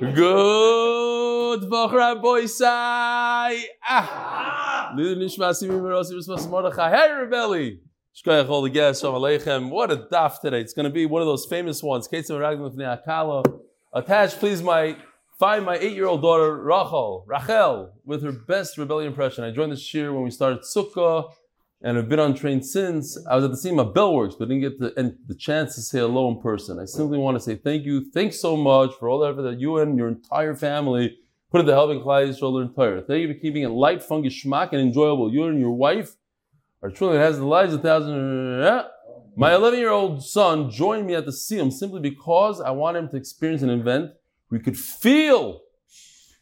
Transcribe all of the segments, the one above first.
Good Vachra Boisai. Ah. Nishma Simi Merosi Rismas Mordechai. Hey, Rebelli. Shkoyach all the guests. Shalom Aleichem. What a daf today. It's going to be one of those famous ones. Ketzim Raglim Lefnei Akala. Attached, please, my find my eight-year-old daughter Rachel, Rachel, with her best rebellion impression. I joined this year when we started Sukkah, and have been on train since. I was at the of Bellworks, but didn't get the, the chance to say hello in person. I simply want to say thank you. Thanks so much for all the effort that you and your entire family put into helping Klal Yisrael entire. Thank you for keeping it light, fun, geschmack, and enjoyable. You and your wife are truly has the lives of thousands. My 11 year old son joined me at the Siyum simply because I want him to experience an event we could feel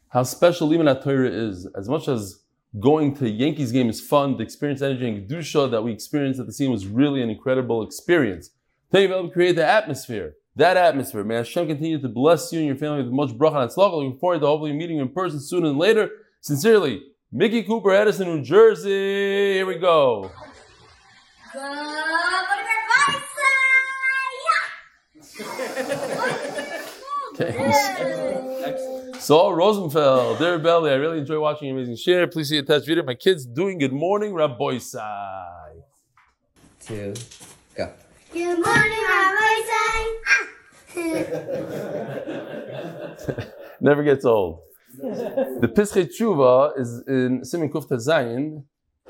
how special Liman Torah is. As much as going to Yankees game is fun, the experience energy and Kedusha that we experienced at the scene was really an incredible experience. Thank you for helping create the atmosphere. That atmosphere. May Hashem continue to bless you and your family with much bracha and tzlach. Looking forward to hopefully meeting you in person sooner than later. Sincerely, Mickey Cooper, Edison, New Jersey. Here we go. Okay. Saul Rosenfeld, dear Belly, I really enjoy watching your amazing share. Please see attached video. My kids doing good morning, Rabbi Sai. Two, go. Good morning, Rabbi Never gets old. The Pischei Tshuva is in Simin Kufta Zayin.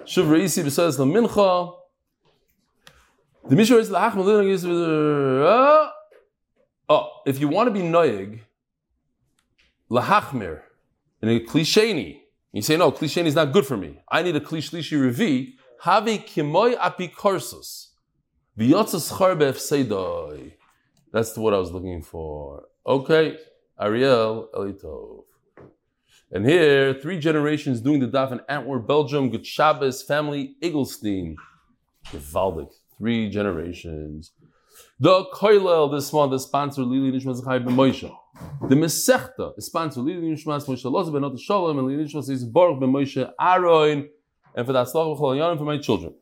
Shuv Reisi b'Sodas Mincha. The Mishra is Lahach is Oh, if you want to be noyig, lahachmir, in a klisheni, you say, no, klisheni is not good for me. I need a klishlishi revi. Have kimoy apikorsus. That's what I was looking for. Okay, Ariel Elitov. And here, three generations doing the daf in Antwerp, Belgium, Good Shabbos, family, Igelstein. Gewaldig. Three generations. The Koilel this month is sponsored Lili Nishmas Chai Ben Moshe. The Mesechta is sponsored Lili Nishmas Moshe Loz Ben Not Shalom and Lili Nishmas is Baruch Ben Moshe Aroin and for that Slach V'chol Yanim for my children.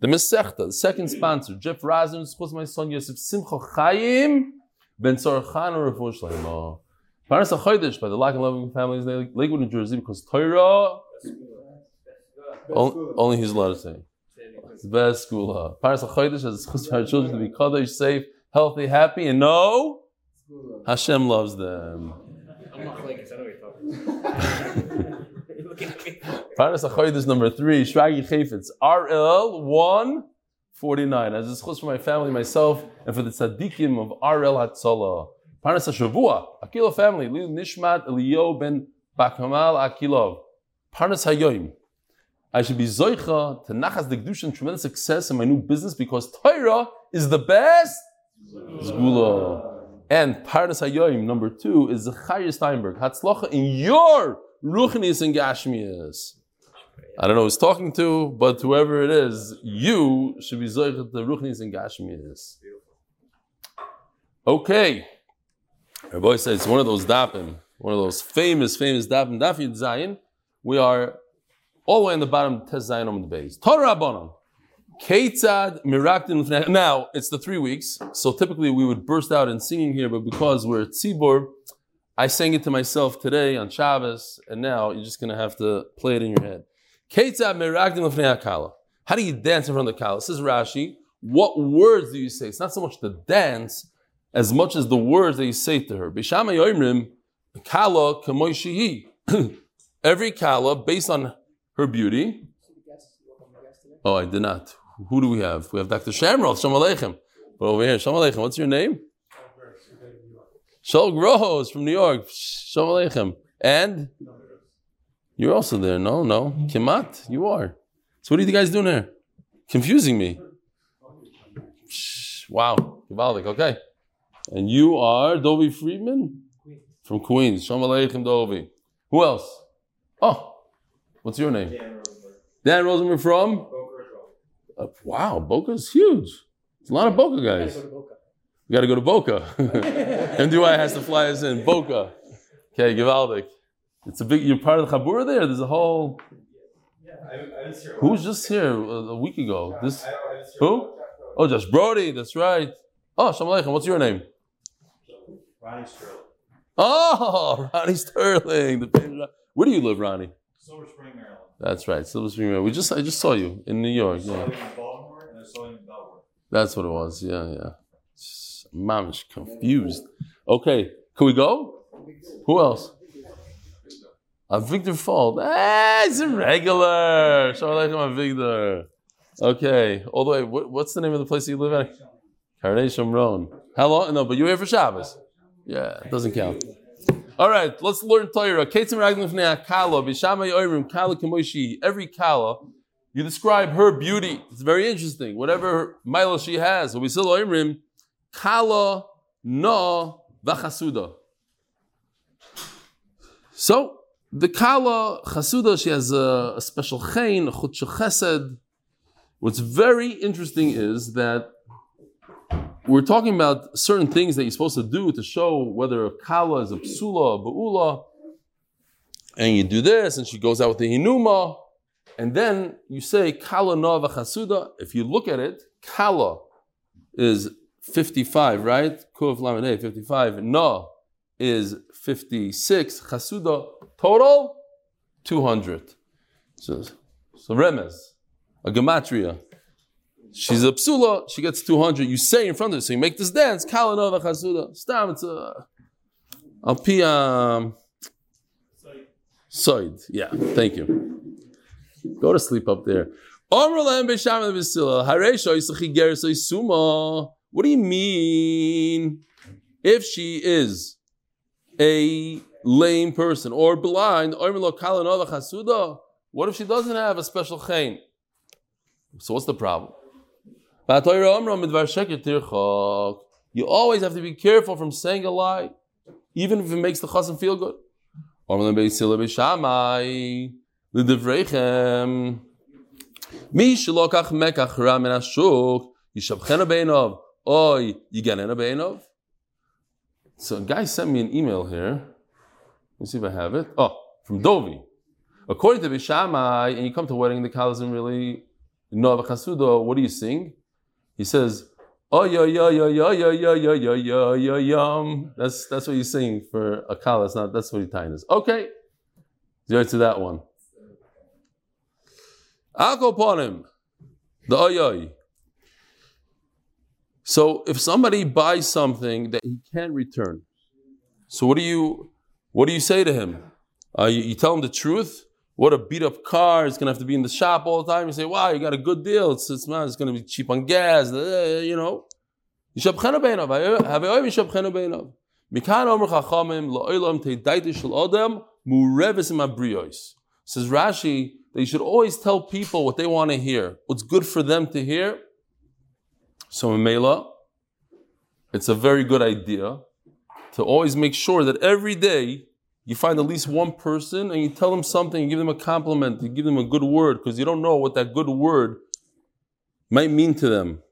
The Mesechta, the second sponsor, Jeff Razen, supposed my son Yosef Simcha Chaim Ben Tzorchan or Refuah Shleima. Parents of Chodesh by the Lack and Loving Families in Lakewood, New Jersey, because Torah only he's allowed to say. It's the best school. Paras HaChodesh has for our children to be kadosh, safe, healthy, happy, and know Hashem loves them. I'm not like I know what you're Paras HaChodesh number three, Shragi Chayfetz, RL 149. As a chus for my family, myself, and for the tzaddikim of RL Hatzalah. Paras HaShavua, Akilov family, Lil Nishmat Eliyo ben Bakhamal Akilov. Paras HaYoim. I should be zoicha to nachas and tremendous success in my new business because Torah is the best zgula. And Parnas Hayoim number two is Zechariah Steinberg. Hatzlocha in your ruchnis and gashmias. I don't know who's talking to, but whoever it is, you should be zoicha the ruchnis and gashmias. Okay. Our boy says it's one of those dapim, one of those famous, famous dapim, dafid zayin. We are all the way in the bottom, Tes Zayin on the base. Torah Rabbanon. Ketzad Miraktin Now, it's the three weeks, so typically we would burst out in singing here, but because we're at Tzibor, I sang it to myself today on Shabbos, and now you're just going to have to play it in your head. Ketzad Miraktin Lefnei Akala. How do you dance in front of the Kala? This is Rashi. What words do you say? It's not so much the dance as much as the words that you say to her. Bishama Yoimrim, Kala Kamoy Every Kala, based on her beauty. Oh, I did not. Who do we have? We have Dr. Shamroth. Shalom Aleichem. But over here, Shalom Aleichem. What's your name? Shal Gross from New York. Shalom Aleichem. And you're also there. No, no. Kimat, you are. So what are you guys doing here? Confusing me. Wow. Givaldik. Okay. And you are Dovi Friedman? From Queens. Shalom Aleichem, Dovi. Who else? Oh, What's your name? Dan Rosenberg. Dan Rosenberg from? Boca. Uh, wow, Boca's huge. It's a lot of Boca guys. You got to go to Boca. MDY has to fly us in. Boca. Okay, Givaldik. It's a big. You're part of the Chabura there. There's a whole. Yeah, I, I was here. Who was just here a, a week ago? This I, I who? Oh, just Brody. That's right. Oh, Shalom Aleichem. What's your name? Ronnie Sterling. Oh, Ronnie Sterling. Where do you live, Ronnie? Silver Spring, Maryland. That's right, Silver Spring. Maryland. We just I just saw you in New York. Yeah, in Baltimore and I saw you in Belvoir. that's what it was. Yeah, yeah. Mom is confused. Okay, can we go? Who else? A Victor Fold. Ah, he's a regular. Shalom Victor. Okay, all the way. What, what's the name of the place you live at? Karnei Shomron. How long? No, but you were here for Shabbos. Yeah, it doesn't count. All right, let's learn Torah. Every Kala, you describe her beauty. It's very interesting. Whatever Mila she has. We still Yoirim, Kala No Vachasuda. So the Kala Chasuda, she has a, a special chain, a chesed. What's very interesting is that we're talking about certain things that you're supposed to do to show whether a kala is a psula, a ba'ula, and you do this, and she goes out with the hinuma, and then you say kala no v'chasuda. If you look at it, kala is 55, right? Kuf lamed 55. No is 56. Chasuda total 200. So, so remez, a gematria. She's a psula, she gets 200. You say in front of her, so you make this dance, kalanova chasuda. Stam, it's a. Alpi, um. Soid. Yeah, thank you. Go to sleep up there. What do you mean if she is a lame person or blind? What if she doesn't have a special chain? So what's the problem? You always have to be careful from saying a lie, even if it makes the chassan feel good. מי שלוקח מקח רע מן השוק, ישבחנו בעיניו, אוי, יגננו בעיניו. So a guy sent me an email here. Let me see if I have it. Oh, from Dovi. According to Bishamai, and you come to a wedding, the kal isn't really no chasudo. What do you sing? He says, "Oh yo yo yo yo yo yo yo yo yo yo yum." That's that's what you sing for a kal. That's not. That's what time is. Okay, zero to that one. Upon. The oyoy. So if somebody buys something that he can't return, so what do you what do you say to him? Uh, you, you tell him the truth. What a beat up car! It's gonna have to be in the shop all the time. You say, "Wow, you got a good deal. It's it's, man, it's gonna be cheap on gas." uh, you know. ישבחנו בעיניו, הווי ישבחנו בעיניו. מכאן אומר חכמים, לעולם תדייתו של אדם מעורבת עם הבריות. Says Rashi that you should always tell people what they want to hear, what's good for them to hear. So in Mela, it's a very good idea to always make sure that every day you find at least one person and you tell them something, you give them a compliment, you give them a good word, because you don't know what that good word might mean to them.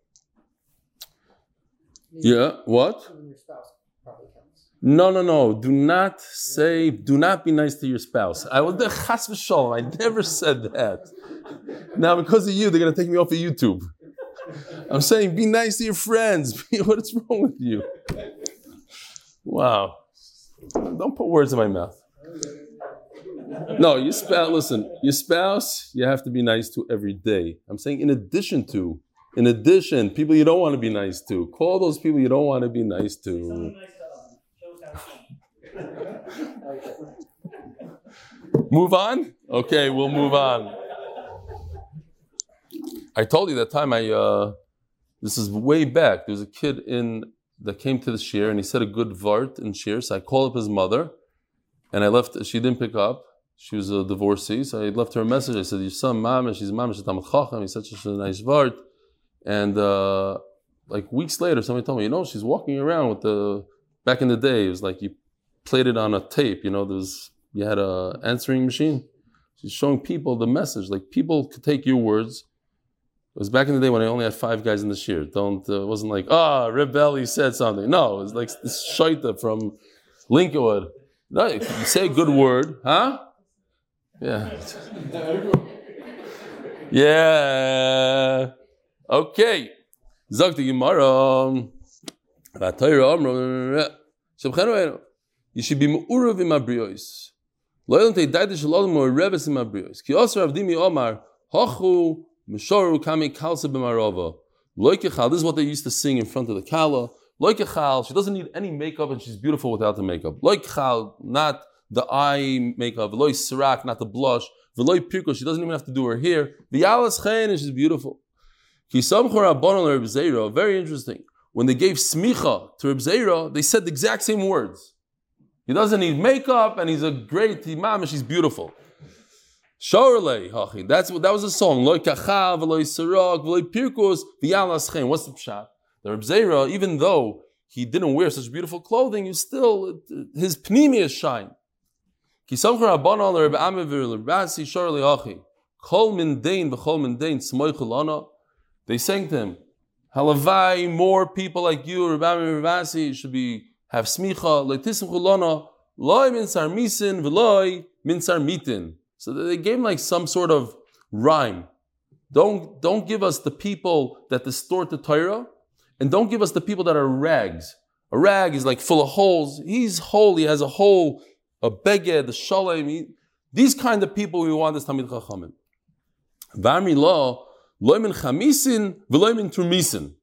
Yeah, what? Your spouse probably counts. No, no, no. Do not say, do not be nice to your spouse. I was the chas v'shalom. I never said that. Now, because of you, they're going to take me off of YouTube. I'm saying, be nice to your friends. What's wrong with you? Wow. Don't put words in my mouth. No, your spouse, listen, your spouse, you have to be nice to every day. I'm saying, in addition to, in addition, people you don't want to be nice to. Call those people you don't want to be nice to. Move on? Okay, we'll move on. I told you that time I uh this is way back. There was a kid in that came to the shir and he said a good vart in shir. So I called up his mother and I left she didn't pick up. She was a divorcee, so I left her a message. I said, Your son, mama, she's mama, she's Talmud Chacham, he's such a nice vart. And uh like weeks later, somebody told me, you know, she's walking around with the back in the day, it was like you played it on a tape, you know, there's you had a answering machine. She's showing people the message. Like people could take your words. It was back in the day when I only had five guys in the shir. Don't uh, it wasn't like ah oh, rebel said something. No, it was like this shaita from Lincolnwood. No, you say a good word, huh? Yeah. Yeah. Okay. Zog the Gemara. You should be mu'urav in abrios. Loyal te daida shalom or reves in abrios. Ki also Avdimi Omar, hochu mishoru kami kalsa b'marova. Loikechal, this is what they used to sing in front of the kala. Loikechal, she doesn't need any makeup and she's beautiful without the makeup. Loikechal, not the eye makeup. Veloy sirak, not the blush. Veloy pirko, she doesn't even have to do her hair. V'yalas chen, and she's beautiful. Ki samchor abon Reb Zera, very interesting. When they gave smicha to Reb Zera, they said the exact same words. He doesn't need makeup, and he's a great imam, and she's beautiful. Shorele, hachi. That's what that was a song. Loy kachal, veloy sirak, veloy pirkos, v'yalas chen. What's the pshat? The Reb Zera, even though he didn't wear such beautiful clothing, you still his pneumius shine. Ki samchor abon al Reb Amevir Reb Basi shorele hachi. Kol min dein v'chol min dein. They sang to him, Halavai, more people like you, Reb Amevir Basi, should be have smicha leitism chulana loy min sar misin v'loy min sar mitin. So they gave him like some sort of rhyme. Don't don't give us the people that distort the Torah, and don't give us the people that are rags. A rag is like full of holes. He's whole. He has a hole, a beged, the shalom. He- These kind of people we want as Tamid Chachamim. V'amri lo loy min chamisin v'loy min turmisin.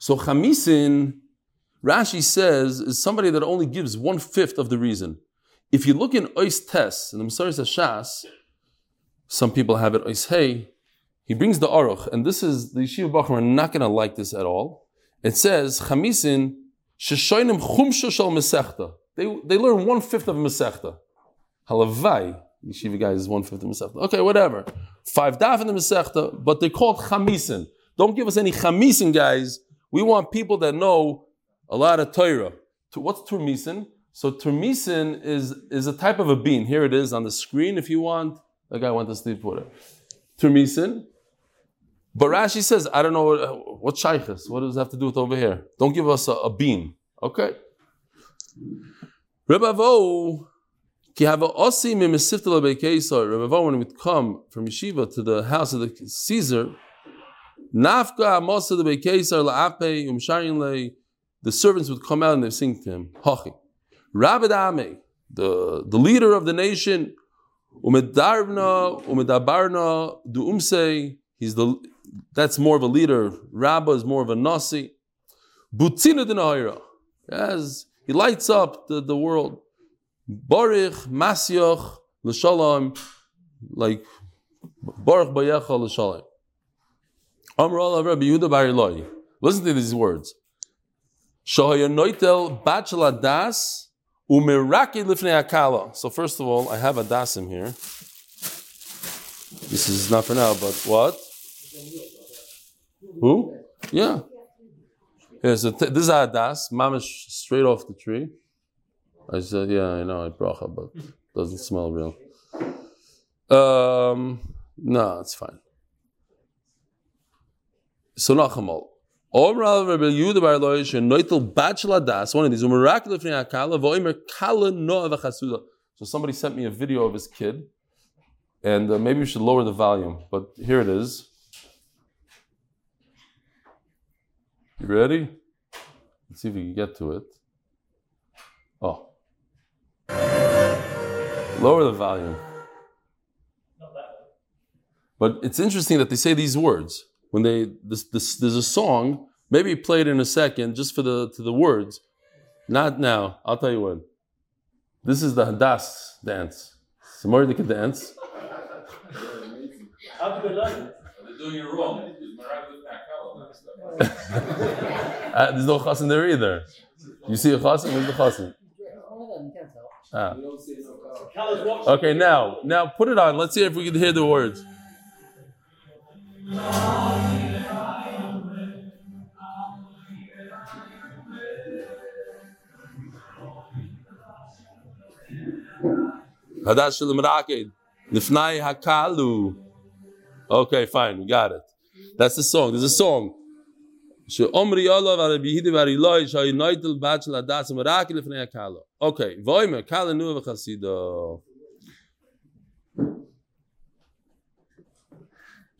So chamisin, Rashi says, is somebody that only gives one fifth of the reason. If you look in Ois Tes, in the Masaris Shas, some people have it Ois Hey, he brings the Aruch, and this is, the Yeshiva Bachar are not going to like this at all. It says, Chamisin, Sheshoinim Chumsha Shal Mesechta. They, they learn one fifth of Mesechta. Halavai, Yeshiva guys is one fifth of Mesechta. Okay, whatever. Five daf in the Mesechta, but they're called Chamisin. Don't give us any Chamisin guys. We want people that know a lot of Torah. What's Turmisin? So Turmisin is, is a type of a bean. Here it is on the screen if you want. The guy went to sleep with it. Turmisin. But Rashi says, I don't know what, what shaykhis. What does it have to do with over here? Don't give us a, a bean. Okay. Rebbe Avo, ki have a osi mi mesifta lebe Kesar. Rebbe Avo, when we would come from yeshiva to the house of the Caesar, nafka amosa lebe Kesar la'ape umshayin le, the servants would come out and they sing to him. Hachi. Rabbi Ame, the, the leader of the nation, umedarna, umedabarna, du umse, he's the, that's more of a leader. Rabba is more of a nasi. Butzina denahira. As he lights up the, the world. Baruch, Masyach, L'Shalom, like Baruch Bayecha L'Shalom. Amr Rabbi Yehuda Bar Eloi. Listen to these words. Shohayanoitel Bachala Das Akala. So first of all, I have a dasim here. This is not for now, but what? Who? Yeah. Yeah, so th- this is a das, mamish straight off the tree. I said, yeah, I know, I bracha, but doesn't smell real. Um, no, it's fine. So nachamal. Omral Rebbe Yehuda Bar Eloi noitel bachelor das. One of these akala voimer kala no avachasuda. So somebody sent me a video of his kid, and uh, maybe we should lower the volume. But here it is. You ready? Let's see if we can get to it. Oh. Lower the volume. But it's interesting that they say these words when they this, this there's a song. Maybe play it in a second just for the to the words. Not now. I'll tell you when. This is the Hadas dance. Samardika dance. How do they learn it? They're doing it wrong. uh, there's no chassan there either. You see a chassan? Where's the chassan? One of them, you can't tell. Ah. Okay, now, now put it on. Let's see if we can hear the words. Hadash Shalom Rakin. Nifnai Hakalu. Okay, fine, we got it. That's the song. There's a song. שאומרי אולו ורבי הידי ורילוי שהי נויטל בת של הדס ומרק לפני הקהלו. אוקיי, ואוי מקהל נוע וחסידו.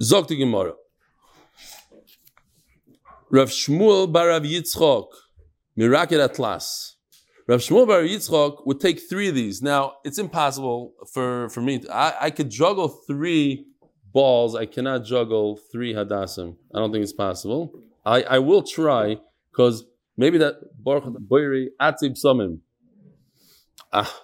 Zog die Gemara. Rav Shmuel bar Rav Yitzchok, Mirakir Atlas. Rav Shmuel Bar Yitzchok would take three of these. Now, it's impossible for, for me. To, I, I could juggle three balls. I cannot juggle three hadassim. I don't think it's possible. I, I will try because maybe that Baruch Boiri Atzib Samim. Ah.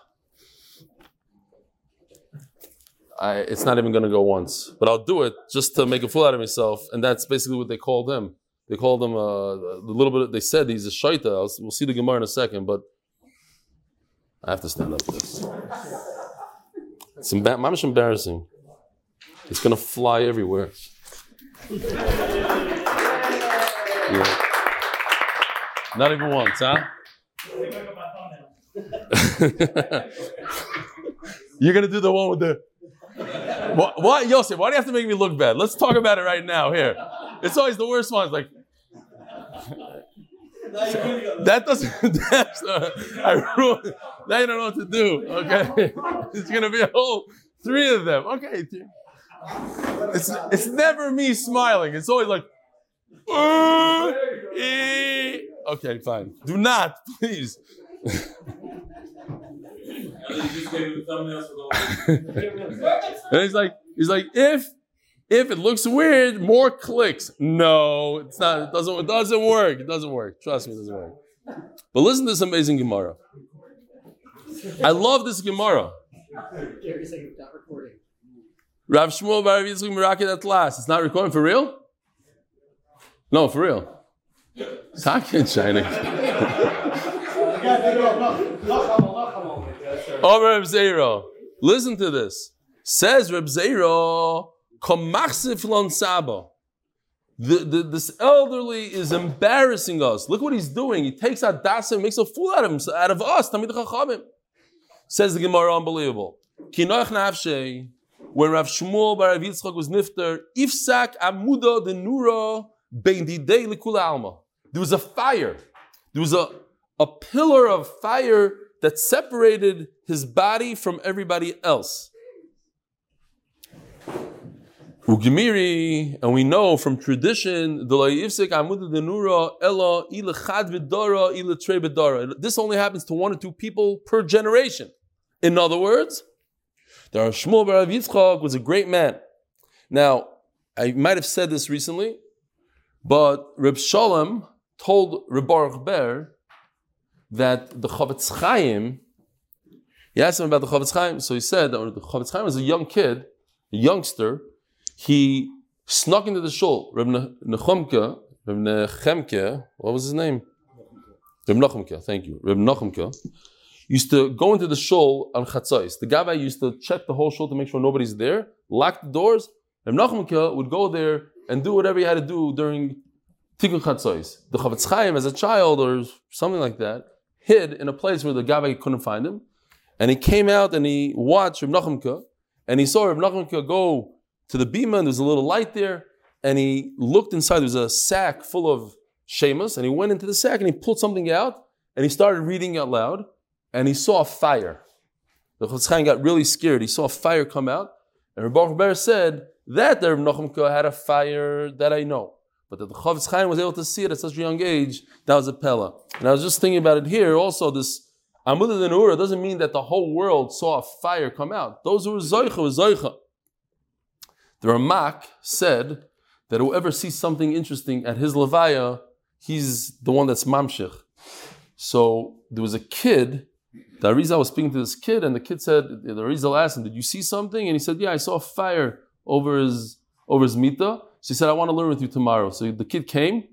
I, it's not even going to go once, but I'll do it just to make a fool out of myself, and that's basically what they called him. They called him uh, a little bit. They said he's a shaita. I'll, we'll see the Gemara in a second, but I have to stand up for this. It's emba- embarrassing. It's gonna fly everywhere. Yeah. Not even once, huh? You're gonna do the one with the. What, what, Yosef? Why do you have to make me look bad? Let's talk about it right now. Here, it's always the worst ones. Like that doesn't. That's, uh, I ruined. Now you don't know what to do. Okay, it's gonna be a whole three of them. Okay, it's it's never me smiling. It's always like. "Uh, eh." Okay, fine. Do not, please. And he's like, he's like, if if it looks weird, more clicks. No, it's not. It doesn't. It doesn't work. It doesn't work. Trust me, it doesn't work. But listen to this amazing Gemara. I love this Gemara. Gary's saying not recording. Rav Shmuel Bar Yitzchak Mirakid at last. It's not recording for real? No, for real. Talking China. Oh, Reb Zera. Listen to this. Says Reb Zera, "Komachsif lon saba." The, the, this elderly is embarrassing us. Look what he's doing. He takes out dasa and makes a fool out of him, out of us. Tamid Chachamim. Says the Gemara, unbelievable. Kinoach nafshe, when Rav Shmuel bar Rav Yitzchak was nifter, ifsak amuda de nura bein didei likula alma. There was a fire. There was a, a pillar of fire that separated his body from everybody else. Ugimiri, and we know from tradition. This only happens to one or two people per generation. In other words, the Rav Shmuel Bar Yitzchak was a great man. Now, I might have said this recently, but Reb Shalom told Reb Baruch Ber that the Chafetz Chaim, he asked him about the Chafetz Chaim, so he said that when the Chafetz Chaim was a young kid, a youngster, he snuck into the shul. Reb Ne- Nechemke, Reb Nechemke, what was his name? Reb Nachemke, thank you. Reb Nachemke used to go into the shul on Chatzais. The Gabbai used to check the whole shul to make sure nobody's there, lock the doors. Reb Nachemke would go there and do whatever he had to do during Tikkun Chatzais. The Chafetz Chaim, as a child or something like that, hid in a place where the Gabbai couldn't find him. And he came out and he watched Reb Nachemke, and he saw Reb Nachemke go to the bima, and there was a little light there, and he looked inside. There was a sack full of shemus, and he went into the sack and he pulled something out, and he started reading out loud, and he saw a fire. The Chafetz got really scared. He saw a fire come out, and Reb Ber said that the Reb Nachemke had a fire that I know. But that the Chafetz Chaim was able to see it at such a young age, that was a pella. And I was just thinking about it here. Also, this Amud Denura doesn't mean that the whole world saw a fire come out. Those who were Zoicha were Zoicha. The Ramak said that whoever sees something interesting at his Levaya, he's the one that's Mamshich. So there was a kid, the Arizal was speaking to this kid, and the kid said, the Arizal asked him, Did you see something? And he said, Yeah, I saw a fire over his over his mita. So he said, I want to learn with you tomorrow. So the kid came,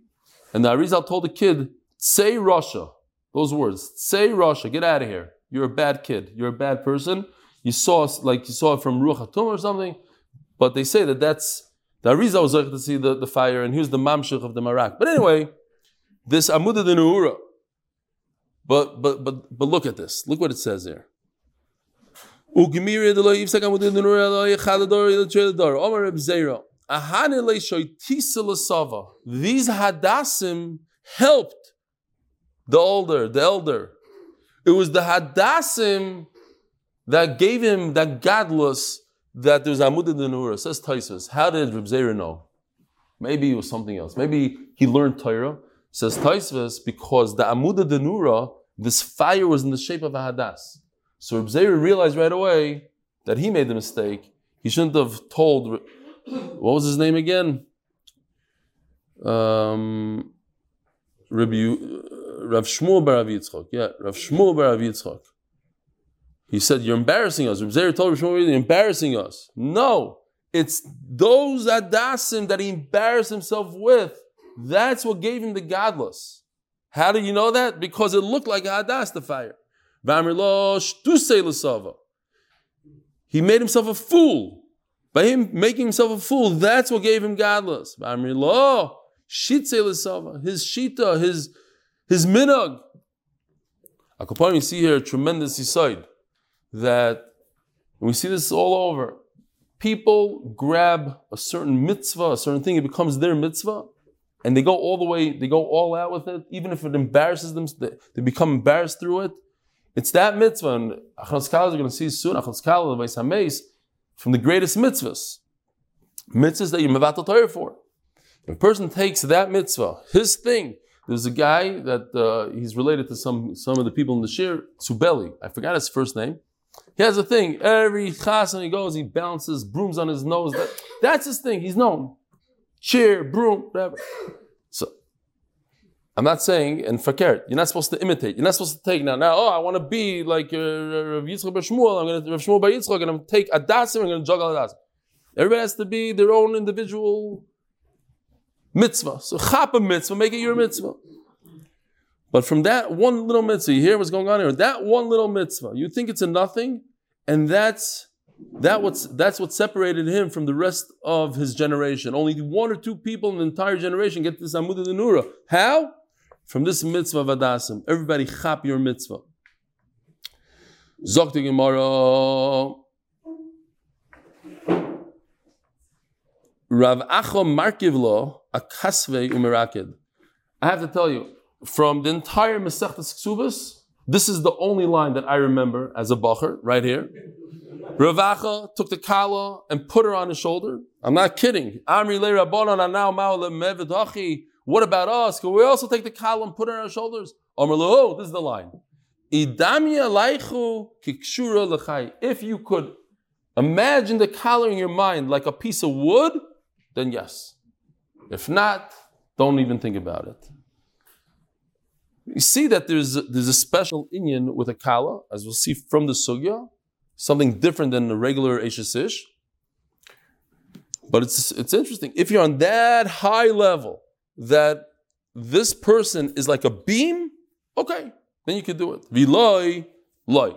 and the Arizal told the kid, Say Russia. Those words. Say Russia. Get out of here. You're a bad kid. You're a bad person. You saw us like you saw it from Ruach Hatum or something. But they say that that's the Arizal was like to see the, the fire, and here's the mamshich of the Marak. But anyway, this Amuda de Nuura. But but but but look at this. Look what it says here. Ugmiri. Omer Reb Zera. These hadassim helped the older, the elder. It was the hadassim that gave him that godless that there's Amud de Nura. Says Taisus. How did Reb Zera know? Maybe it was something else. Maybe he learned Torah. Says Taisvis because the Amud de Nura this fire was in the shape of a hadas. So Reb Zera realized right away that he made the mistake. He shouldn't have told. What was his name again? Um, Rabbi, uh, Rav Shmuel Bar Rav Yitzchok. Yeah, Rav Shmuel Bar Rav Yitzchok. He said, "You're embarrassing us." Reb Zera told Rav Shmuel, "You're embarrassing us." No, it's those adasim that he embarrassed himself with. That's what gave him the godless. How do you know that? Because it looked like a hadas, the fire. He made himself a fool. By him making himself a fool, that's what gave him godless. V'amr lo. His shita, his his minag. Akapar, you see here a tremendous aside that we see this all over. People grab a certain mitzvah, a certain thing, it becomes their mitzvah, and they go all the way, they go all out with it, even if it embarrasses them, they, become embarrassed through it. It's that mitzvah, and Achaz Kal, you're going to see soon, Achaz Kal, the Vais from the greatest mitzvahs. Mitzvahs that you're mevatel Torah for. If a person takes that mitzvah, his thing, there's a guy that uh, he's related to some, some of the people in the shir, Subeli, I forgot his first name. He has a thing. Every chassan he goes, he bounces, brooms on his nose. That, that's his thing. He's known. Cheer, broom, whatever. I'm not saying, and fakert, you're not supposed to imitate. You're not supposed to take now, now, oh, I want to be like uh, Rav Yitzchak Bar Shmuel. I'm going to, Rav Shmuel Bar Yitzchak, I'm going to take Adasim, I'm going to juggle Adasim. Everybody has to be their own individual mitzvah. So, chap a mitzvah, make it your mitzvah. But from that one little mitzvah, you hear what's going on here. That one little mitzvah, you think it's a nothing, and that's that what's that's what separated him from the rest of his generation. Only one or two people in the entire generation get this amud nura. How? From this mitzvah of adasim. Everybody chap your mitzvah. Zok the Gemara. Rav Acho Markivlo a kasvei umerakid. I have to tell you, from the entire Masechtas Ksubas, this is the only line that I remember as a bacher, right here. Ravacha took the kala and put her on his shoulder. I'm not kidding. Amri le rabbanon anau ma'ole mevedachi. What about us? Can we also take the and put it on our shoulders? Oh, this is the line. If you could imagine the collar in your mind like a piece of wood, then yes. If not, don't even think about it. You see that there's a, there's a special inyan with a kala, as we'll see from the sugya, something different than the regular Eshesish. But it's it's interesting. If you're on that high level that this person is like a beam, okay, then you can do it. Viloi, loy.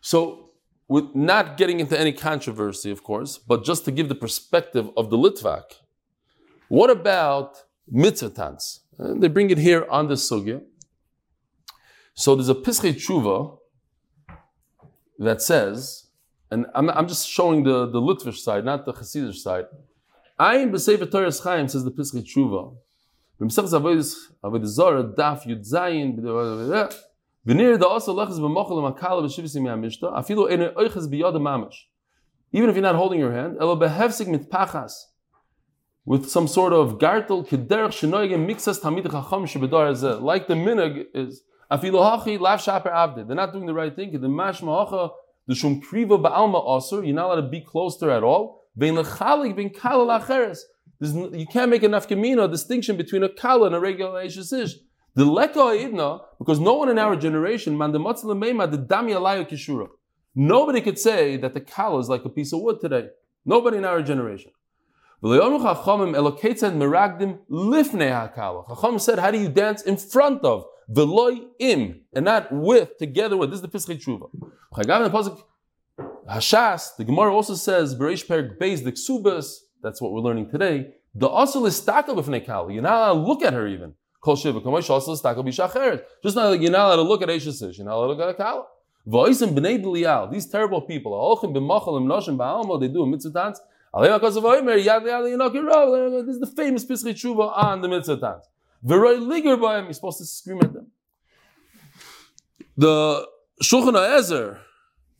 So, with not getting into any controversy, of course, but just to give the perspective of the Litvak, what about mitzvah they bring it here on the sugya. So there's a Pischei Tshuva that says, and I'm, I'm just showing the, the Litvish side, not the Hasidish side. Ayin b'Sefer Torah says the Pischei Tshuva. B'Mesach Zavoyis Avodah Zara Daf Yud Zayin V'nir da also lechas b'mochel ene mamash. Even if you're not holding your hand, elo with some sort of gartel kederach shenoigem mixas tamid chacham shebedar like the minig is afilu hachi lav shaper avde. They're not doing the right thing. The mashma hacha the kriva ba'alma. You're not allowed to be close to her at all. You can't make a nafkamina distinction between a kala and a regular ish. The leka idna because no one in our generation man the matzla the dami alayu kishura. Nobody could say that the kala is like a piece of wood today. Nobody in our generation. Chacham said, how do you dance in front of? Veloy im, and not with, together with. This is the Pischei Tshuva. Hashas, the Gemara also says, Bereish Perik Beis, the Ksubas, that's what we're learning today. The also is stakel b'fnei. You're not allowed to look at her even. Kol shiva, kamosh also is stakel b'shacheret. Just not you're not allowed to look at Eishesish, you're not allowed to look at a kal. V'oisim b'nei b'liyal, these terrible people, ha'olchim b'machal im ba'almo, they do a mitzvah dance. This is the famous Pischei Tshuva on the mitzvah dance. Veroy liger b'hem, you're supposed to scream at them. The Shulchan Ezer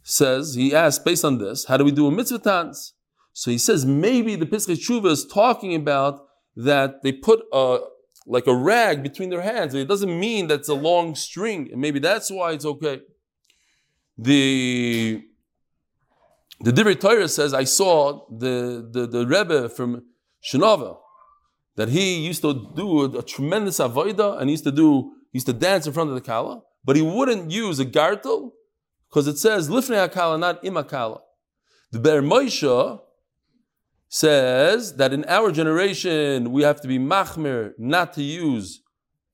says, he asks, based on this, how do we do a mitzvah dance? So he says maybe the Pischei Tshuva is talking about that they put a, like a rag between their hands. It doesn't mean that's a long string, and maybe that's why it's okay. The the Divrei Torah says, I saw the, the, the Rebbe from Shinova, that he used to do a, a tremendous avodah, and he used to do, he used to dance in front of the Kala, but he wouldn't use a gartel, because it says, Lifnei HaKala, not Im HaKala. The Be'er Moshe says that in our generation, we have to be machmir, not to use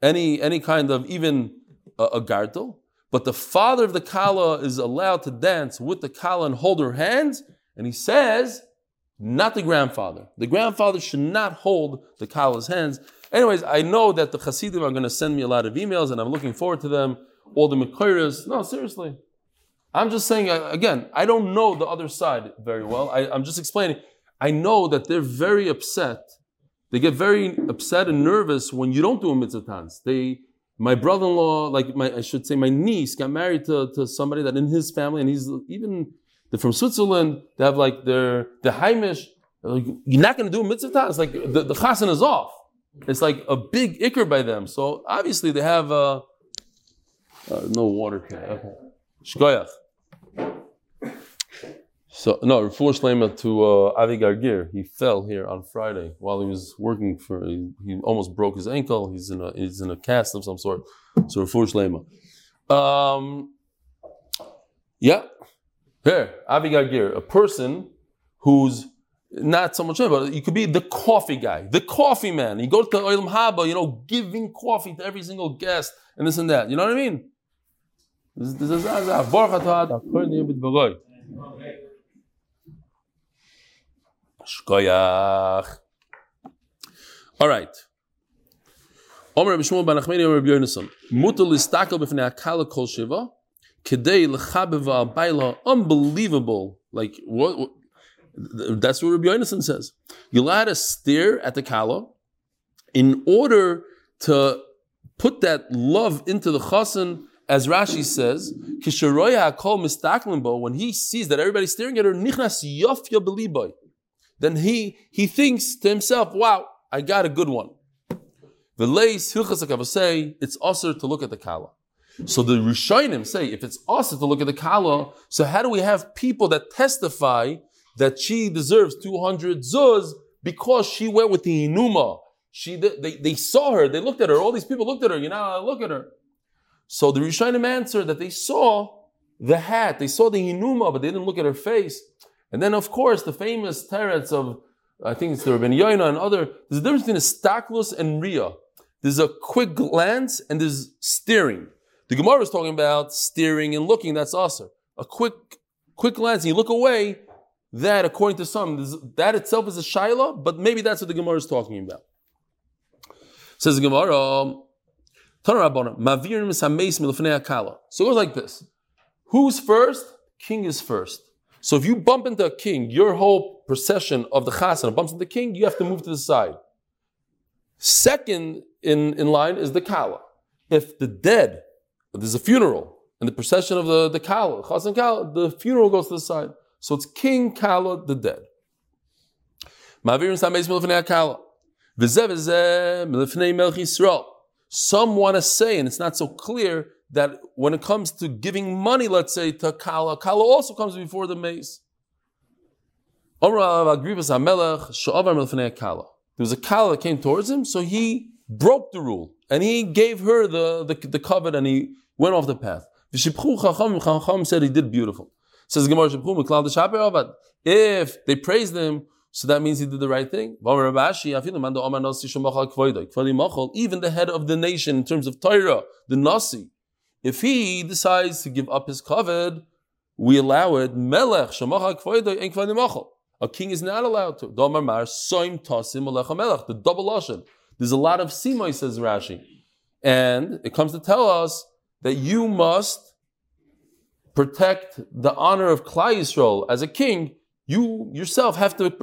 any, any kind of even a, a gartel. But the father of the kala is allowed to dance with the kala and hold her hands. And he says, not the grandfather. The grandfather should not hold the kala's hands. Anyways, I know that the Hasidim are going to send me a lot of emails, and I'm looking forward to them. All the Mekoiras. No, seriously. I'm just saying, uh, again, I don't know the other side very well. I, I'm just explaining. I know that they're very upset. They get very upset and nervous when you don't do a mitzvah dance. They, my brother-in-law, like my, I should say, my niece got married to, to somebody that in his family, and he's even they're from Switzerland. They have like their the Heimish. Like, You're not going to do a mitzvah. It's like the, the chasen is off. It's like a big ikr by them. So obviously they have uh, uh, no water here. Okay. Shkoyach. So no, Refuah Shlema to uh, Avi Gargir. He fell here on Friday while he was working for. He, he almost broke his ankle. He's in a he's in a cast of some sort. So Refuah Shlema. Um, yeah, here Avi Gargir, a person who's not so much, but you could be the coffee guy, the coffee man. You go to Olam Haba, you know, giving coffee to every single guest and this and that. You know what I mean? This, this is Baruch atah, hakol niyeh b'dvaroi. Shkoyach. All right. Omer Rabbi ben Achmeni, Omer Yonason. Mutal listakel b'fnei akala kol shiva, kedei l'chabev al Unbelievable. Like, what, what- that's what Rabbi Yonason says. You're allowed to stare at the kala in order to put that love into the chasen, as Rashi says, when he sees that everybody's staring at her, nichnas yofya beliboy then he he thinks to himself, "Wow, I got a good one." The lace hilchas say it's also to look at the kala. So the Rishonim say if it's also to look at the kala, so how do we have people that testify that she deserves two hundred zuz because she went with the inuma? She they, they saw her, they looked at her. All these people looked at her. You know, look at her. So the Rishonim answered that they saw the hat, they saw the inuma, but they didn't look at her face. And then, of course, the famous teretz of, I think it's the Rabbi Yoina and other, there's a difference between a staklus and ria. There's a quick glance and there's steering. The Gemara is talking about steering and looking, that's also A quick, quick glance and you look away, that, according to some, that itself is a shaila, but maybe that's what the Gemara is talking about. Says the Gemara. So it goes like this. Who's first? King is first. So if you bump into a king, your whole procession of the chasana bumps into the king, you have to move to the side. Second in, in line is the kala. If the dead, there's a funeral, and the procession of the, the kala, chasan kala, the funeral goes to the side. So it's king, kala, the dead. Some want to say, and it's not so clear, that when it comes to giving money, let's say, to Kala, Kala also comes before the mace. There was a Kala that came towards him, so he broke the rule. And he gave her the, the, the covet and he went off the path. Chacham said he did beautiful. Says Gemara. If they praised him, so that means he did the right thing. Even the head of the nation, in terms of Torah, the Nasi, if he decides to give up his covet, we allow it. Melech shemacha kvoido. A king is not allowed to. Domar mar soim tasim alecha melech. The double lashon. There's a lot of simoy, says Rashi, and it comes to tell us that you must protect the honor of Klal Yisrael as a king. You yourself have to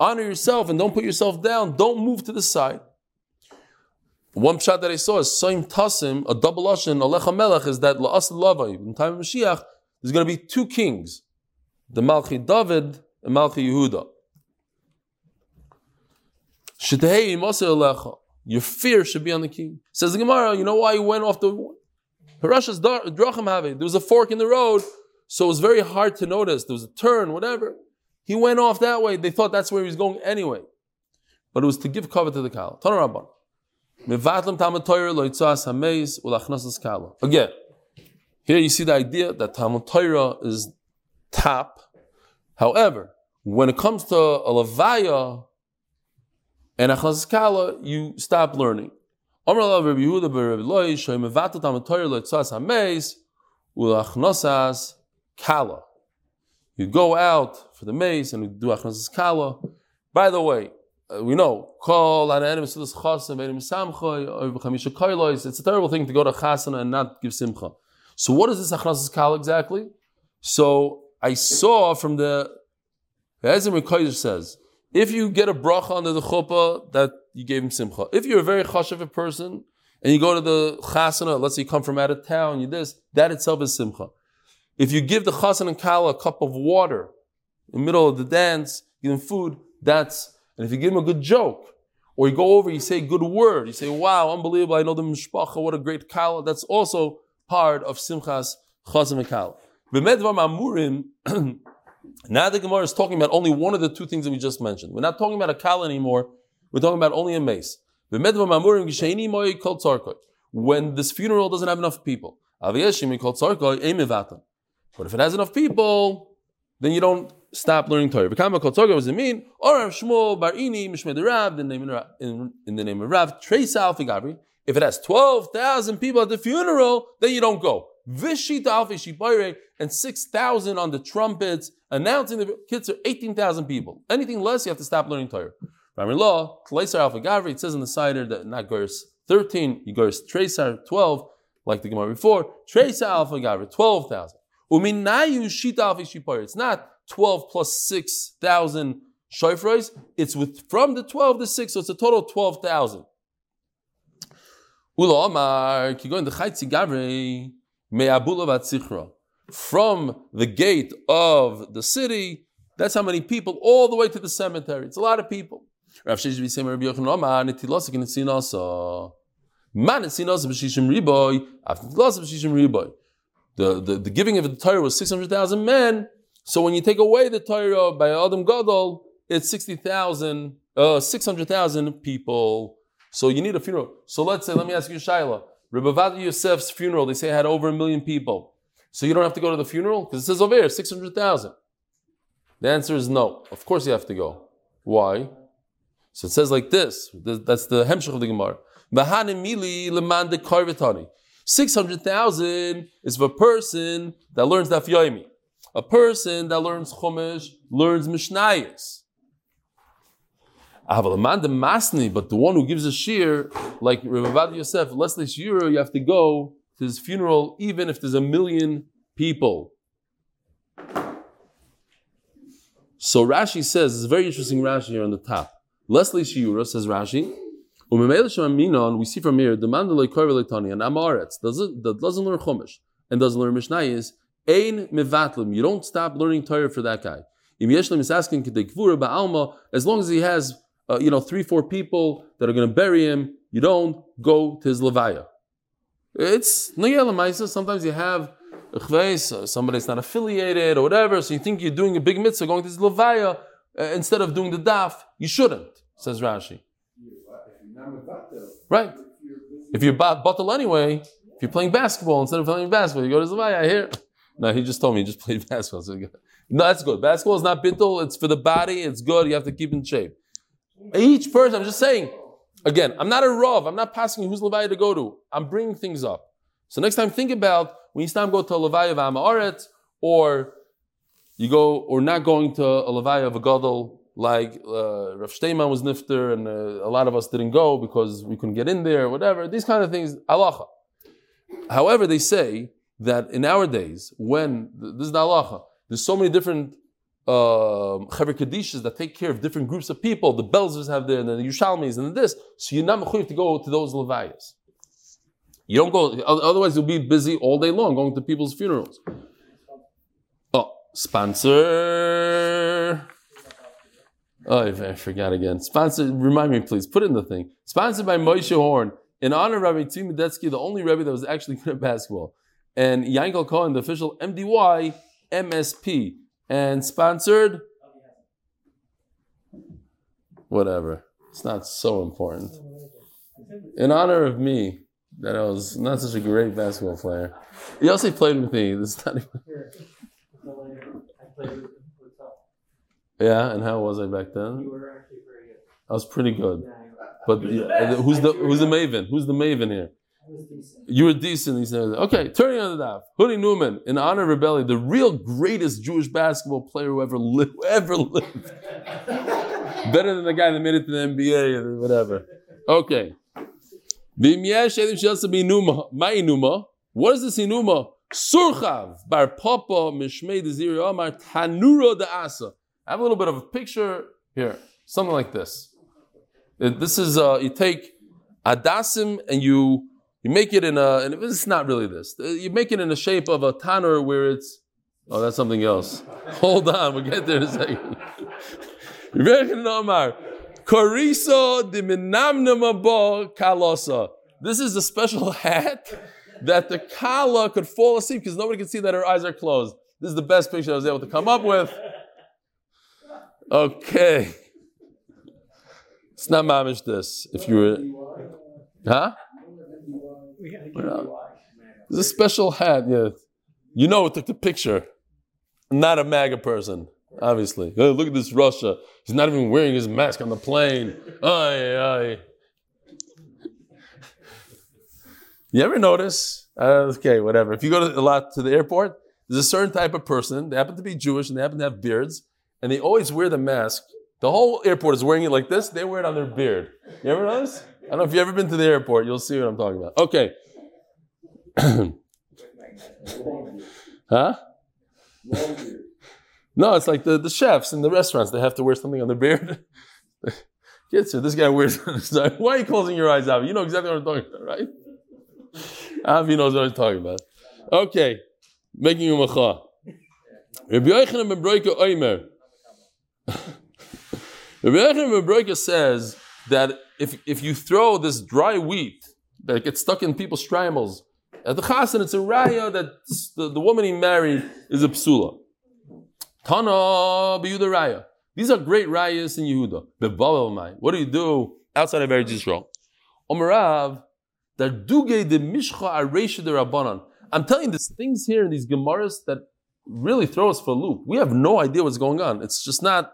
honor yourself and don't put yourself down. Don't move to the side. One shot that I saw is Soim Tasim, a double Lashon, Alecha Melech, is that. In time of Mashiach, there's going to be two kings, the Malchi David and Malchi Yehuda. Your fear should be on the king. Says the Gemara, you know why he went off the Parashas Drachim Have? There was a fork in the road, so it was very hard to notice. There was a turn, whatever. He went off that way. They thought that's where he was going anyway. But it was to give cover to the Rabban. Again, here you see the idea that Talmud Torah is top. However, when it comes to a Levaya and Achnas Kala, you stop learning. You go out for the maze and you do Achnas Kala. By the way, uh, we know chasam It's a terrible thing to go to chasana and not give simcha. So what is this achnasas kal exactly? So I saw from the Ezim Kodesh says if you get a bracha under the chuppah that you gave him simcha. If you're a very chashav person and you go to the chasana, let's say you come from out of town, you this that itself is simcha. If you give the chasan and kala a cup of water in the middle of the dance, give them food, that's and if you give him a good joke, or you go over, you say a good word, you say, wow, unbelievable, I know the mishpacha, what a great kala, that's also part of simchas chazim mamurim, now the Gemara is talking about only one of the two things that we just mentioned. We're not talking about a kala anymore, we're talking about only a mace. When this funeral doesn't have enough people, but if it has enough people, then you don't stop learning Torah. Bekama kol Torah was mean? Or Shmuel Barini Mishmed Rav, the name of in, in the name of Rav, Trace Alfi Gabri. If it has twelve thousand people at the funeral, then you don't go. Vishita Alfi Shibayre and six thousand on the trumpets announcing the kids are eighteen thousand people. Anything less, you have to stop learning Torah. Ramir law, Tleisar Alfi Gabri. It says in the cider that not Gers thirteen, you Gers Tracer twelve, like the Gemara before. Tracer Alfi Gabri twelve thousand. Uminayu Shita Alfi Shibayre. It's not 12 plus 6,000 shofros, it's with from the 12 to 6, so it's a total of 12,000. From the gate of the city, that's how many people, all the way to the cemetery. It's a lot of people. The, the, the giving of the Torah was 600,000 men, so when you take away the Torah by Adam Gadol, it's 60,000, uh, 600,000 people. So you need a funeral. So let's say, let me ask you, Shaila. Rabbi Yosef's funeral, they say had over a million people. So you don't have to go to the funeral? Because it says over here, 600,000. The answer is no. Of course you have to go. Why? So it says like this. That's the Hemshech of the Gemara. mili 600,000 is for a person that learns Daf Yomi. A person that learns Chumash learns Mishnayos. Masni, but the one who gives a shear, like Rav Yosef, less shir, you have to go to his funeral, even if there's a million people. So Rashi says, it's a very interesting Rashi here on the top. Leslie Shiura says Rashi, we see from here, the man that doesn't learn Chumash and doesn't learn Mishnayos Ein mevatlim. You don't stop learning Torah for that guy. Im yeshlim is asking ba'alma. As long as he has, uh, you know, three, four people that are going to bury him, you don't go to his levaya. It's niyelamaisa. Sometimes you have uh, somebody's not affiliated or whatever, so you think you're doing a big mitzvah going to his levaya uh, instead of doing the daf. You shouldn't, says Rashi. Right. If you're bottle anyway, if you're playing basketball instead of playing basketball, you go to Zavaya here. No, he just told me he just played basketball. So no, that's good. Basketball is not bittul. It's for the body. It's good. You have to keep in shape. Each person, I'm just saying, again, I'm not a Rav. I'm not passing who's Levi to go to. I'm bringing things up. So next time, think about when you start go to a Levi of Amaret, or you go, or not going to a Levi of a Gadol, like uh, Rav Steinman was nifter, and uh, a lot of us didn't go because we couldn't get in there, or whatever. These kind of things, Allah. However, they say that in our days, when this is the halacha, there's so many different um, kadishas that take care of different groups of people. The Belzers have there, and the Yushalmis, and this. So you're not mechuyev to go to those levayas. You don't go, otherwise you'll be busy all day long going to people's funerals. Oh, sponsor. Oh, I forgot again. Sponsored, remind me, please. Put in the thing. Sponsored by Moshe Horn. In honor of Rabbi Tzvi the only Rebbe that was actually good at basketball. And Yankel Cohen, the official MDY MSP. And sponsored, whatever. It's not so important. In honor of me, that I was not such a great basketball player. He also played with me. This is not even, Here. I played with with Tom. yeah, and how was I back You then? were actually very good. I was pretty good. You. But who's the who's the maven? Who's the maven here? You were decent. He said, okay, turning on the daf. Hudi Newman, in honor of Rebelli, the real greatest Jewish basketball player who ever lived, who ever lived. Better than the guy that made it to the NBA or whatever. Okay. What is this inuma? Surchav bar papa omar tanuro de asa. I have a little bit of a picture here. Something like this. This is, uh, you take adasim and you you make it in a, and it's not really this. Uh, You make it in the shape of a tanner where it's, oh, that's something else. Hold on, we'll get there in a second. De Kalosa. This is a special hat that the Kala could fall asleep because nobody can see that her eyes are closed. This is the best picture I was able to come up with. Okay. It's not mamish this. If you were, huh? It's a special hat, yeah. You know who took the picture. Not a MAGA person, obviously. Oh, look at this Russia. He's not even wearing his mask on the plane. Ay, ay. You ever notice? Uh, okay, whatever. If you go to, a lot to the airport, there's a certain type of person. They happen to be Jewish and they happen to have beards, and they always wear the mask. The whole airport is wearing it like this. They wear it on their beard. You ever notice? I don't know if you've ever been to the airport. You'll see what I'm talking about. Okay. huh? No, it's like the, the chefs in the restaurants. They have to wear something on their beard. Kids, this guy wears. Why are you closing your eyes, Avi? You know exactly what I'm talking about, right? Avi knows what I'm talking about. Okay, making a macha. Rabbi Yochanan ben Broika Oimer. Rabbi Yochanan ben Broika says that if, if you throw this dry wheat that gets stuck in people's shtreimels at the chasen, it's a raya that the, the woman he married is a psula. Tana b'Yehuda raya. These are great rayas in Yehuda. Bebavel. What do you do outside of Eretz Yisrael? Omarav, that duge de mishcha aresha de rabbanan. I'm telling you, there's things here in these gemaras that really throw us for a loop. We have no idea what's going on. It's just not.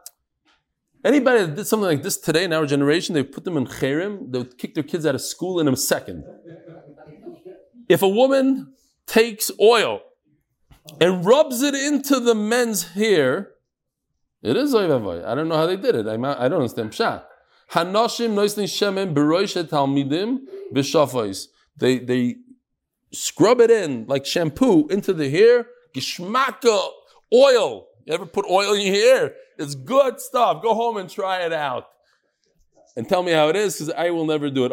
Anybody that did something like this today in our generation, they put them in cherem, they would kick their kids out of school in a second. If a woman takes oil and rubs it into the men's hair, it is oivavoy. I don't know how they did it. I'm, I don't understand pshat. Hanoshim noisnin shemen beroishet talmidim b'shafos. They they scrub it in like shampoo into the hair. Gishmaka oil. You ever put oil in your hair? It's good stuff. Go home and try it out. And tell me how it is, because I will never do it.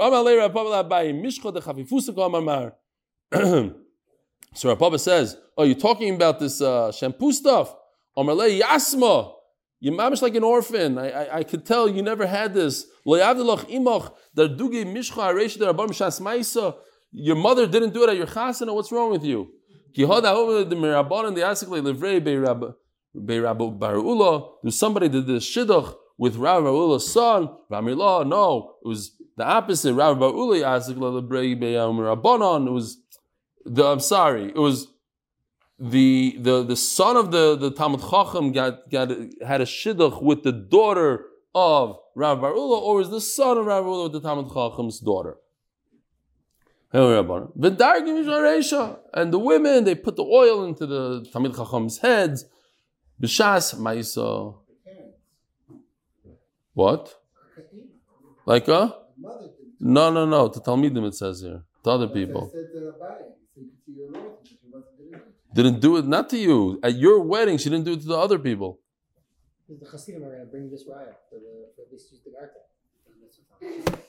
So Rav Papa says, "Oh, you're talking about this uh, shampoo stuff? Omerle yasma, you're like an orphan. I, I, I could tell you never had this. Your mother didn't do it at your chasana. What's wrong with you? The the beirabu barula. There's somebody that did this shidduch with Rav Barula's son. Ramirlah, no, it was the opposite. Rav Barula asikle livrei beirabanan. It was the I'm sorry, it was the the the son of the the Talmud Chacham got got had a shidduch with the daughter of Rav Barula, or was the son of Rav Barula with the Talmud Chacham's daughter? And the women they put the oil into the Talmud Chacham's heads. B'shas ma'isa. What? Like a? No, no, no. To Talmidim it says here. To other people. I said to the buyer, so you could see your relative, but your mother didn't. Didn't do it, not to you. At your wedding, she didn't do it to the other people. The Hasidim are going to bring this raya for the for at least use the garta.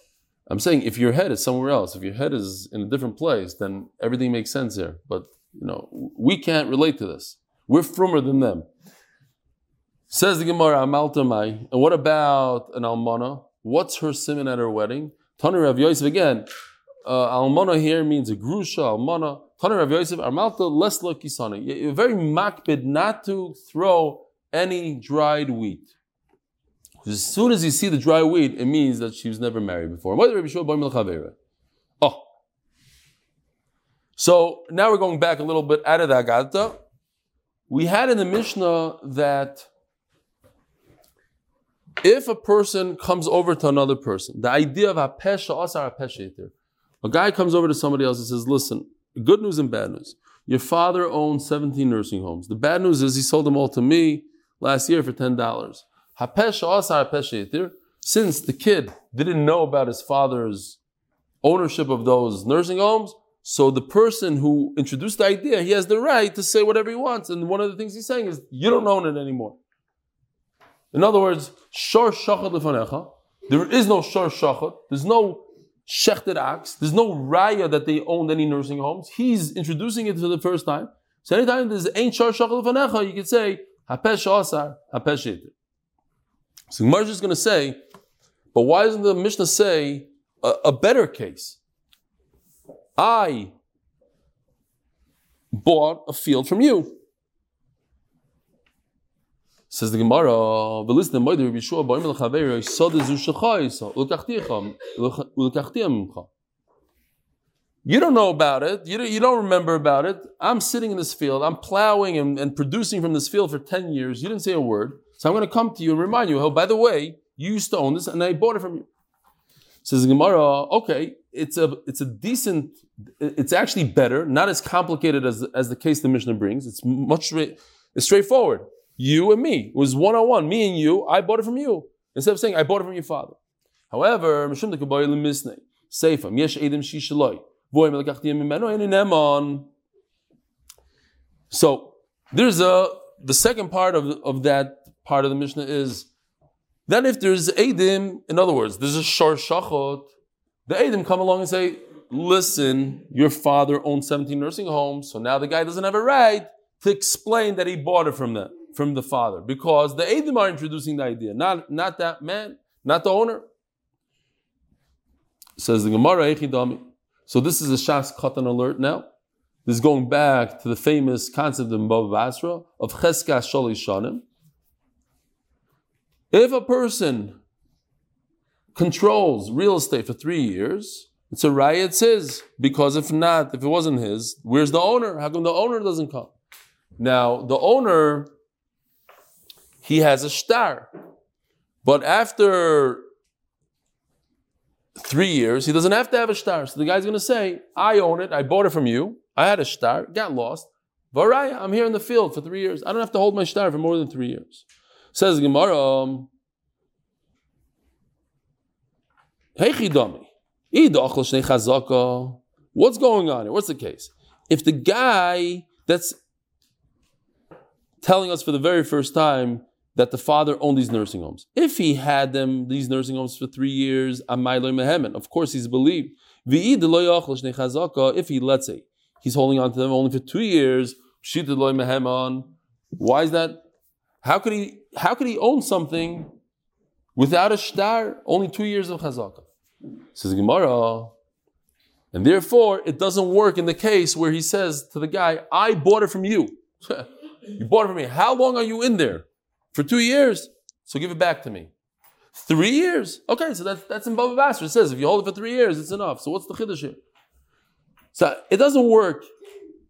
I'm saying if your head is somewhere else, if your head is in a different place, then everything makes sense here. But you know, we can't relate to this. We're frumer than them. Says the Gemara, Amaltamai. And what about an almana? What's her simon at her wedding? Tani Rav Yosef again. Uh, almana here means a grusha, almana. Tani Rav Yosef, Amalta lesla kisana. You're very makbid not to throw any dried wheat. As soon as you see the dry wheat, it means that she was never married before. Oh. So now we're going back a little bit out of the Agata. We had in the Mishnah that if a person comes over to another person, the idea of hapesha asar hapesha yitir. A guy comes over to somebody else and says, "Listen, good news and bad news. Your father owns 17 nursing homes. The bad news is he sold them all to me last year for ten dollars. Hapesha asar hapesha yitir. Since the kid didn't know about his father's ownership of those nursing homes, so the person who introduced the idea, he has the right to say whatever he wants. And one of the things he's saying is, you don't own it anymore. In other words, shor shachad lefanecha. There is no shor shachad. There's no shechted axe. There's no raya that they owned any nursing homes. He's introducing it for the first time. So anytime there's ain't shor shachad lefanecha, you could say hapesh asar hapesh yitir. So Gemara is going to say, but why doesn't the Mishnah say a, a better case? I bought a field from you. Says the Gemara, "V'listen the Moeder Rabbi ulkachtia mimcha." You don't know about it. You don't, you don't remember about it. I'm sitting in this field. I'm plowing and, and producing from this field for 10 years. You didn't say a word. So I'm going to come to you and remind you, oh, by the way, you used to own this and I bought it from you. Says the Gemara, okay, it's a, it's a decent, it's actually better, not as complicated as, as the case the Mishnah brings. It's much it's straightforward. You and me. It was one on one. Me and you, I bought it from you. Instead of saying, I bought it from your father. However, So, there's a, the second part of, of that part of the Mishnah is, then if there's Edim, in other words, there's a Shor Shachot, the Edim come along and say, listen, your father owns 17 nursing homes, so now the guy doesn't have a right to explain that he bought it from them from the father because the Edim are introducing the idea, not, not that man, not the owner. Says the Gemara, Echidami. So this is a Shas Katan alert now. This is going back to the famous concept in Bava Basra of Cheska Shali Shanim. If a person controls real estate for three years, it's a riot says because if not, if it wasn't his, where's the owner? How come the owner doesn't come? Now the owner he has a star. But after three years, he doesn't have to have a star. So the guy's going to say, I own it. I bought it from you. I had a star, got lost. Varaya, I'm here in the field for three years. I don't have to hold my star for more than three years. Says Gemara, What's going on here? What's the case? If the guy that's telling us for the very first time that the father owned these nursing homes. If he had them, these nursing homes for three years, of course he's believed. If he, let's say, he's holding on to them only for two years, why is that? How could he how could he own something without a star? Only two years of chazaka. Says Gemara. And therefore, it doesn't work in the case where he says to the guy, I bought it from you. you bought it from me. How long are you in there? For two years. So give it back to me. Three years? Okay, so that's, that's in Bava Basra. It says if you hold it for three years, it's enough. So what's the chiddush here? So it doesn't work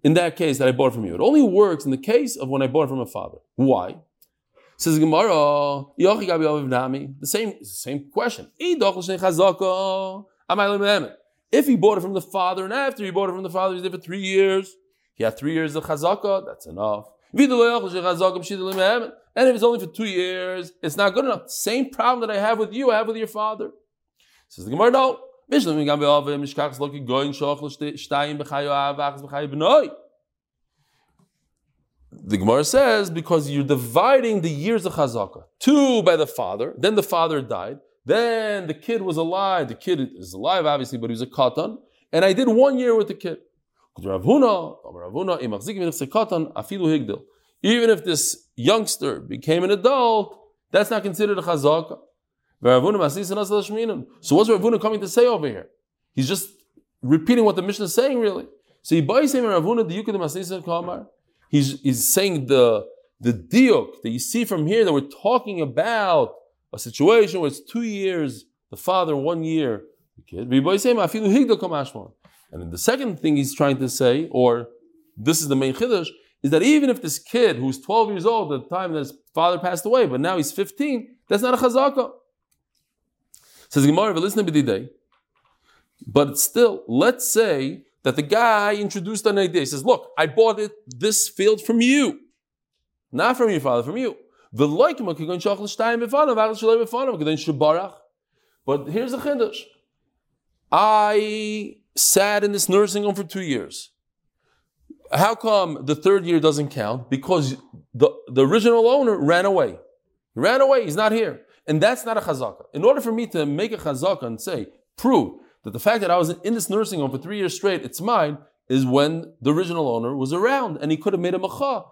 in that case that I bought it from you. It only works in the case of when I bought it from a father. Why? Says Gemara, the same, same question. If he bought it from the father and after he bought it from the father, he's there for three years. He had three years of chazaka, that's enough. And if it's only for two years, it's not good enough. Same problem that I have with you, I have with your father. Says the Gemara, no. The Gemara says because you're dividing the years of Chazaka. Two by the father, then the father died, then the kid was alive. The kid is alive, obviously, but he was a katan. And I did one year with the kid. Even if this youngster became an adult, that's not considered a chazaka. So what's Ravuna coming to say over here? He's just repeating what the Mishnah is saying, really. So. He's he's saying the the diuk that you see from here that we're talking about a situation where it's two years, the father one year, the kid. And then the second thing he's trying to say, or this is the main chiddush, is that even if this kid who's 12 years old at the time that his father passed away, but now he's 15, that's not a chazaka. Says Gemara, listen to day. But still, let's say that the guy introduced an idea. He says, Look, I bought it this field from you. Not from your father, from you. But here's the chiddush. I sat in this nursing home for two years. How come the third year doesn't count? Because the, the original owner ran away. He ran away, he's not here. And that's not a chazaka. In order for me to make a chazaka and say, prove that the fact that I was in this nursing home for three years straight, it's mine, is when the original owner was around and he could have made a macha.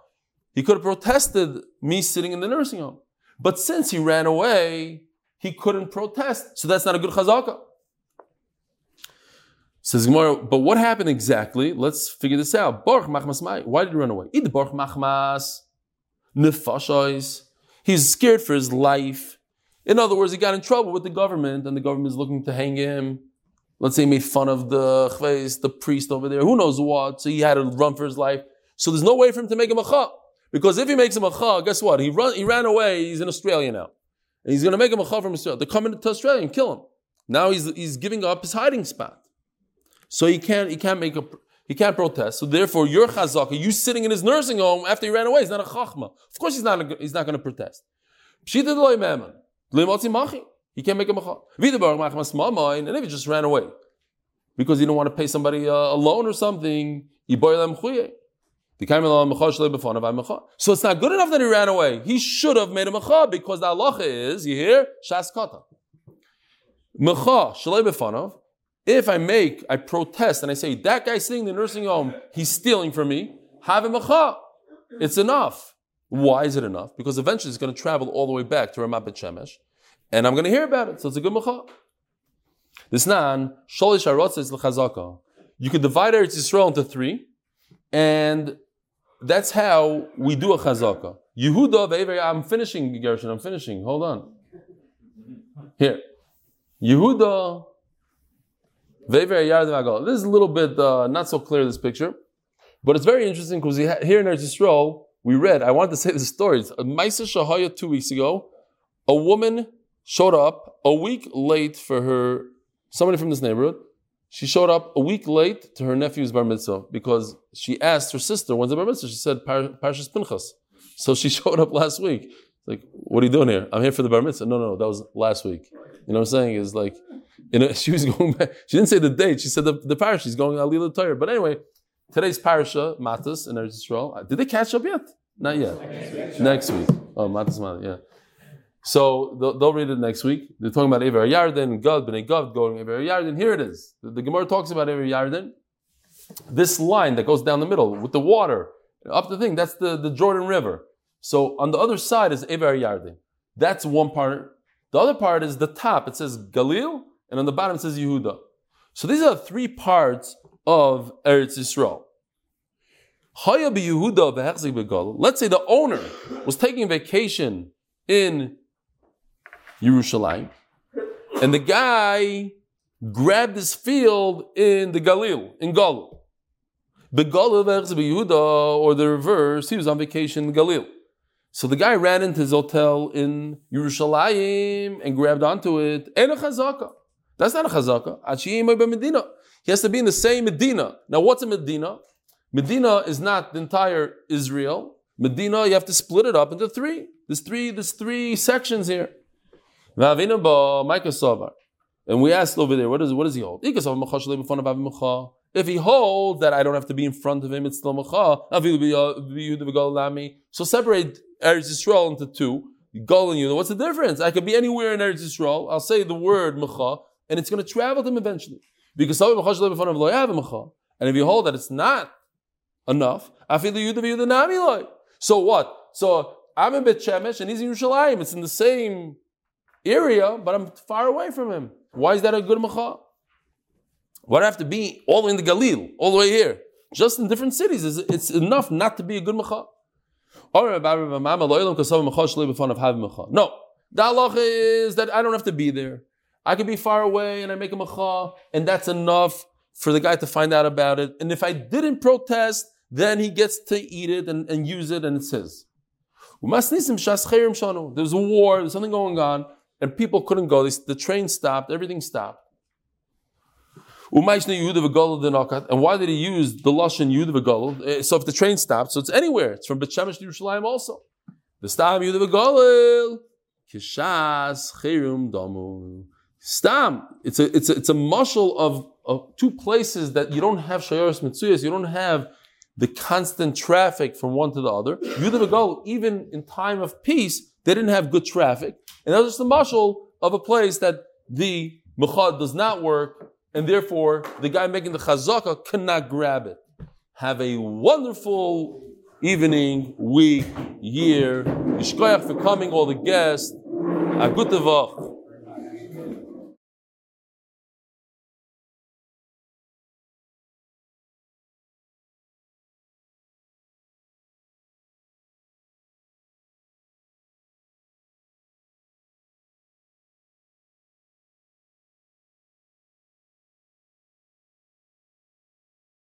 He could have protested me sitting in the nursing home. But since he ran away, he couldn't protest. So that's not a good chazaka. Says Gemara, but what happened exactly? Let's figure this out. Baruch machmas mai. Why did he run away? Id baruch machmas nefashos. He's scared for his life. In other words, he got in trouble with the government, and the government is looking to hang him. Let's say he made fun of the chveis, the priest over there. Who knows what? So he had to run for his life. So there's no way for him to make a macha. Because if he makes a macha, guess what? He run, he ran away. He's in Australia now, and he's going to make a macha from Australia. They're coming to Australia and kill him. Now he's he's giving up his hiding spot. So he can't he can't make a he can't protest. So therefore, your chazaka, you sitting in his nursing home after he ran away, he's not a chachma. Of course, he's not a, he's not going to protest. He can't make a macha. And if he just ran away because he didn't want to pay somebody a, a loan or something, so it's not good enough that he ran away. He should have made a macha because the halacha is, you hear, shas kata. Macha, shalei if I make, I protest, and I say, that guy sitting in the nursing home, he's stealing from me, have him a It's enough. Why is it enough? Because eventually it's going to travel all the way back to Ramat Bet Shemesh, and I'm going to hear about it. So it's a good macha. This nan, sholish is l'chazaka. You could divide Eretz Yisrael into three, and that's how we do a chazaka. Yehuda, I'm finishing, Gershon, I'm finishing. Hold on. Here. Yehuda this is a little bit uh, not so clear, this picture, but it's very interesting because here in Eretz Yisrael, we read, I wanted to say the story. It's Maisa Shahaya two weeks ago, a woman showed up a week late for her, somebody from this neighborhood, she showed up a week late to her nephew's bar mitzvah because she asked her sister, when's the bar mitzvah? She said, Parshas Pinchas. So she showed up last week. Like, what are you doing here? I'm here for the bar mitzvah. No, no, that was last week. You know what I'm saying? Is like, you know, she was going back. She didn't say the date. She said the, the parish. She's going Alila Torah. But anyway, today's parasha, Matas in Eretz Yisrael. Uh, did they catch up yet? Not yet. Next week. Next week. Oh, Matas Matas, yeah. So they'll, they'll, read it next week. They're talking about Ever Yarden, Gad, Bnei Gad, going Ever Yarden. Here it is. The, the Gemara talks about Ever Yarden. This line that goes down the middle with the water up the thing, that's the, the Jordan River. So on the other side is Ever Yarden. That's one part. The other part is the top. It says Galil, and on the bottom says Yehuda. So these are three parts of Eretz Yisrael. Let's say the owner was taking vacation in Yerushalayim, and the guy grabbed his field in the Galil, in Galil. Or the reverse, he was on vacation in Galil. So the guy ran into his hotel in Yerushalayim and grabbed onto it. And a chazaka. That's not a chazaka. He has to be in the same Medina. Now, what's a Medina? Medina is not the entire Israel. Medina, you have to split it up into three. There's three, there's three sections here. And we asked over there, what, is, what does he hold? If he holds that I don't have to be in front of him, it's still macha. Uh, so separate Eretz Yisrael into two. Gol and Yudah. What's the difference? I could be anywhere in Eretz Yisrael. I'll say the word macha, and it's going to travel to him eventually. Because ah, and if you hold that it's not enough, So what? So I'm in Bet Shemesh and he's in Yerushalayim. It's in the same area, but I'm far away from him. Why is that a good macha? Why do I have to be all in the Galil, all the way here? Just in different cities, is it's enough not to be a good macha. No, the halacha is that I don't have to be there. I can be far away and I make a macha, and that's enough for the guy to find out about it. And if I didn't protest, then he gets to eat it and, and use it, and it's his. There's a war, there's something going on, and people couldn't go. The train stopped, everything stopped. And why did he use the Lashon Yud v'Galil? Eh, so if the train stops, so it's anywhere. It's from Bet Shemesh to Yerushalayim also. The Stam Yud v'Galil. Kishas Chirum Damu. Stam. It's a, it's a, it's a mushal of, of two places that you don't have Shayaris Mitzuyas, you don't have the constant traffic from one to the other. Yud v'Galil, even in time of peace, they didn't have good traffic. And that was just a mushal of a place that the Mukhad does not work and therefore the guy making the chazaka cannot grab it. Have a wonderful evening, week, year. Yishkoyach for coming, all the guests. Agutavach.